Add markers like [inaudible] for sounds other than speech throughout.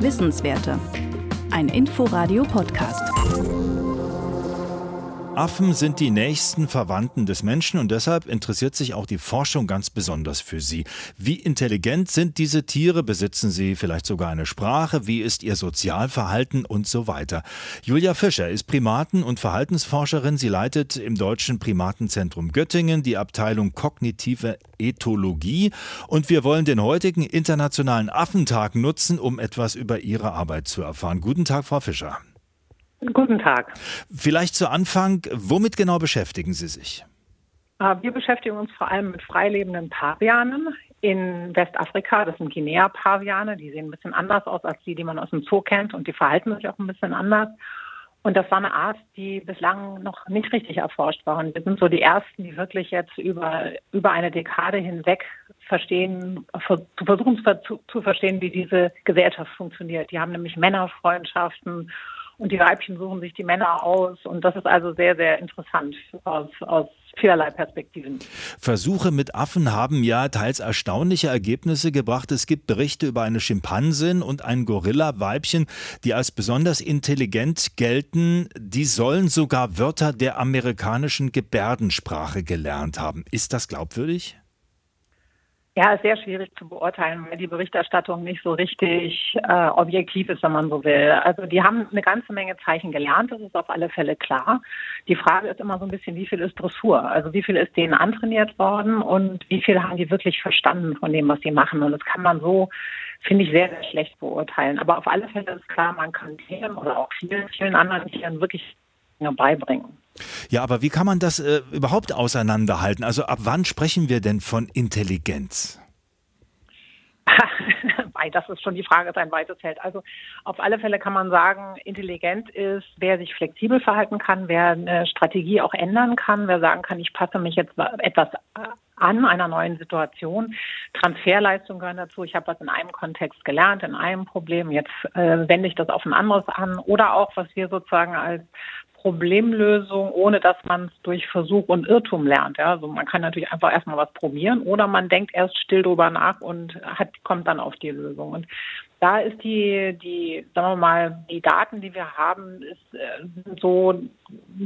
Wissenswerte. Ein Inforadio-Podcast. Affen sind die nächsten Verwandten des Menschen und deshalb interessiert sich auch die Forschung ganz besonders für sie. Wie intelligent sind diese Tiere? Besitzen sie vielleicht sogar eine Sprache? Wie ist ihr Sozialverhalten und so weiter? Julia Fischer ist Primaten- und Verhaltensforscherin. Sie leitet im Deutschen Primatenzentrum Göttingen die Abteilung Kognitive Ethologie und wir wollen den heutigen Internationalen Affentag nutzen, um etwas über ihre Arbeit zu erfahren. Guten Tag, Frau Fischer. Guten Tag. Vielleicht zu Anfang, womit genau beschäftigen Sie sich? Äh, wir beschäftigen uns vor allem mit freilebenden Pavianen in Westafrika. Das sind Guinea-Paviane. Die sehen ein bisschen anders aus als die, die man aus dem Zoo kennt und die verhalten sich auch ein bisschen anders. Und das war eine Art, die bislang noch nicht richtig erforscht war. Und wir sind so die Ersten, die wirklich jetzt über, über eine Dekade hinweg verstehen, zu versuchen zu, zu verstehen, wie diese Gesellschaft funktioniert. Die haben nämlich Männerfreundschaften und die Weibchen suchen sich die Männer aus. Und das ist also sehr, sehr interessant aus, aus vielerlei Perspektiven. Versuche mit Affen haben ja teils erstaunliche Ergebnisse gebracht. Es gibt Berichte über eine Schimpansin und ein Gorilla-Weibchen, die als besonders intelligent gelten. Die sollen sogar Wörter der amerikanischen Gebärdensprache gelernt haben. Ist das glaubwürdig? Ja, ist sehr schwierig zu beurteilen, weil die Berichterstattung nicht so richtig äh, objektiv ist, wenn man so will. Also die haben eine ganze Menge Zeichen gelernt, das ist auf alle Fälle klar. Die Frage ist immer so ein bisschen, wie viel ist Dressur? Also wie viel ist denen antrainiert worden und wie viel haben die wirklich verstanden von dem, was sie machen? Und das kann man so, finde ich, sehr, sehr schlecht beurteilen. Aber auf alle Fälle ist klar, man kann Tieren oder auch vielen, vielen anderen Tieren wirklich beibringen. Ja, aber wie kann man das äh, überhaupt auseinanderhalten? Also ab wann sprechen wir denn von Intelligenz? [laughs] das ist schon die Frage, ist ein weites Feld. Also auf alle Fälle kann man sagen, intelligent ist, wer sich flexibel verhalten kann, wer eine Strategie auch ändern kann, wer sagen kann, ich passe mich jetzt etwas an einer neuen Situation. Transferleistungen gehören dazu. Ich habe was in einem Kontext gelernt, in einem Problem. Jetzt äh, wende ich das auf ein anderes an. Oder auch, was wir sozusagen als Problemlösung, ohne dass man es durch Versuch und Irrtum lernt. Ja? Also man kann natürlich einfach erstmal was probieren oder man denkt erst still drüber nach und hat, kommt dann auf die Lösung. Und da ist die, die, sagen wir mal, die Daten, die wir haben, ist, äh, sind so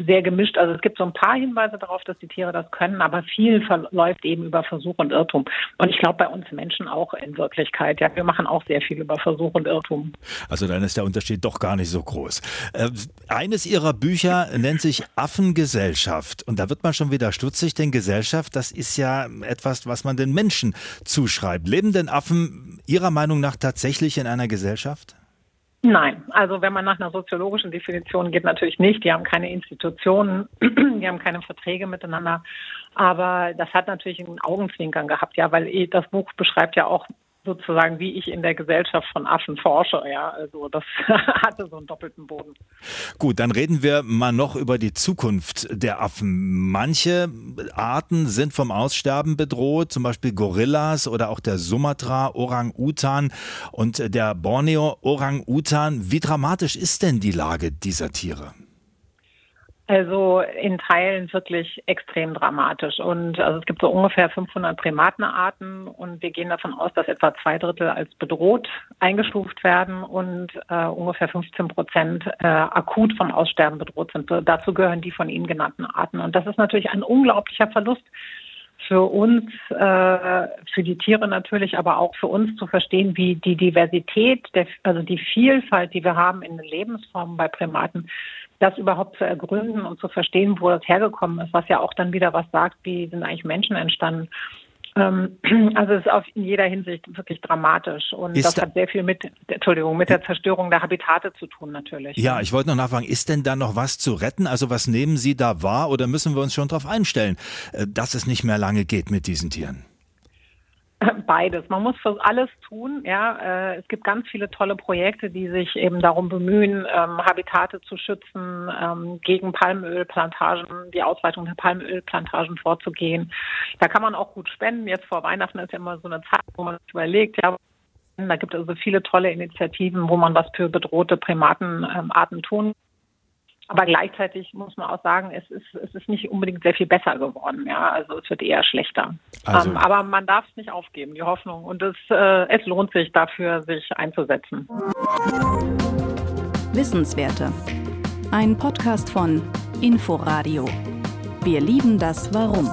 sehr gemischt. Also es gibt so ein paar Hinweise darauf, dass die Tiere das können, aber viel verläuft eben über Versuch und Irrtum. Und ich glaube bei uns Menschen auch in Wirklichkeit. Ja, wir machen auch sehr viel über Versuch und Irrtum. Also dann ist der Unterschied doch gar nicht so groß. Äh, eines Ihrer Bücher nennt sich Affengesellschaft. Und da wird man schon wieder stutzig, denn Gesellschaft, das ist ja etwas, was man den Menschen zuschreibt. Leben denn Affen Ihrer Meinung nach tatsächlich in in einer Gesellschaft? Nein, also wenn man nach einer soziologischen Definition geht, natürlich nicht. Die haben keine Institutionen, [clears throat] die haben keine Verträge miteinander. Aber das hat natürlich einen Augenzwinkern gehabt, ja, weil das Buch beschreibt ja auch sozusagen, wie ich in der Gesellschaft von Affen forsche. Ja, also das [laughs] hatte so einen doppelten Boden. Gut, dann reden wir mal noch über die Zukunft der Affen. Manche Arten sind vom Aussterben bedroht, zum Beispiel Gorillas oder auch der Sumatra Orang-Utan und der Borneo Orang-Utan. Wie dramatisch ist denn die Lage dieser Tiere? Also in Teilen wirklich extrem dramatisch. Und also es gibt so ungefähr 500 Primatenarten und wir gehen davon aus, dass etwa zwei Drittel als bedroht eingestuft werden und äh, ungefähr 15 Prozent äh, akut vom Aussterben bedroht sind. Dazu gehören die von Ihnen genannten Arten. Und das ist natürlich ein unglaublicher Verlust für uns, äh, für die Tiere natürlich, aber auch für uns zu verstehen, wie die Diversität, der, also die Vielfalt, die wir haben in den Lebensformen bei Primaten, das überhaupt zu ergründen und zu verstehen, wo das hergekommen ist, was ja auch dann wieder was sagt, wie sind eigentlich Menschen entstanden. Ähm, [clears throat] also es ist auf, in jeder Hinsicht wirklich dramatisch und ist das hat sehr viel mit, Entschuldigung, mit der Zerstörung der Habitate zu tun natürlich. Ja, ich wollte noch nachfragen, ist denn da noch was zu retten? Also was nehmen Sie da wahr oder müssen wir uns schon darauf einstellen, äh, dass es nicht mehr lange geht mit diesen Tieren? Beides. Man muss für alles tun. Ja, äh, es gibt ganz viele tolle Projekte, die sich eben darum bemühen, ähm, Habitate zu schützen, ähm, gegen Palmölplantagen, die Ausweitung der Palmölplantagen vorzugehen. Da kann man auch gut spenden. Jetzt vor Weihnachten ist ja immer so eine Zeit, wo man sich überlegt, ja, da gibt es also viele tolle Initiativen, wo man was für bedrohte Primatenarten tun Aber gleichzeitig muss man auch sagen, es ist, es ist nicht unbedingt sehr viel besser geworden. Ja, also es wird eher schlechter. Also, ähm, aber man darf es nicht aufgeben, die Hoffnung. Und es, äh, es lohnt sich dafür, sich einzusetzen. Wissenswerte. Ein Podcast von Inforadio. Wir lieben das Warum.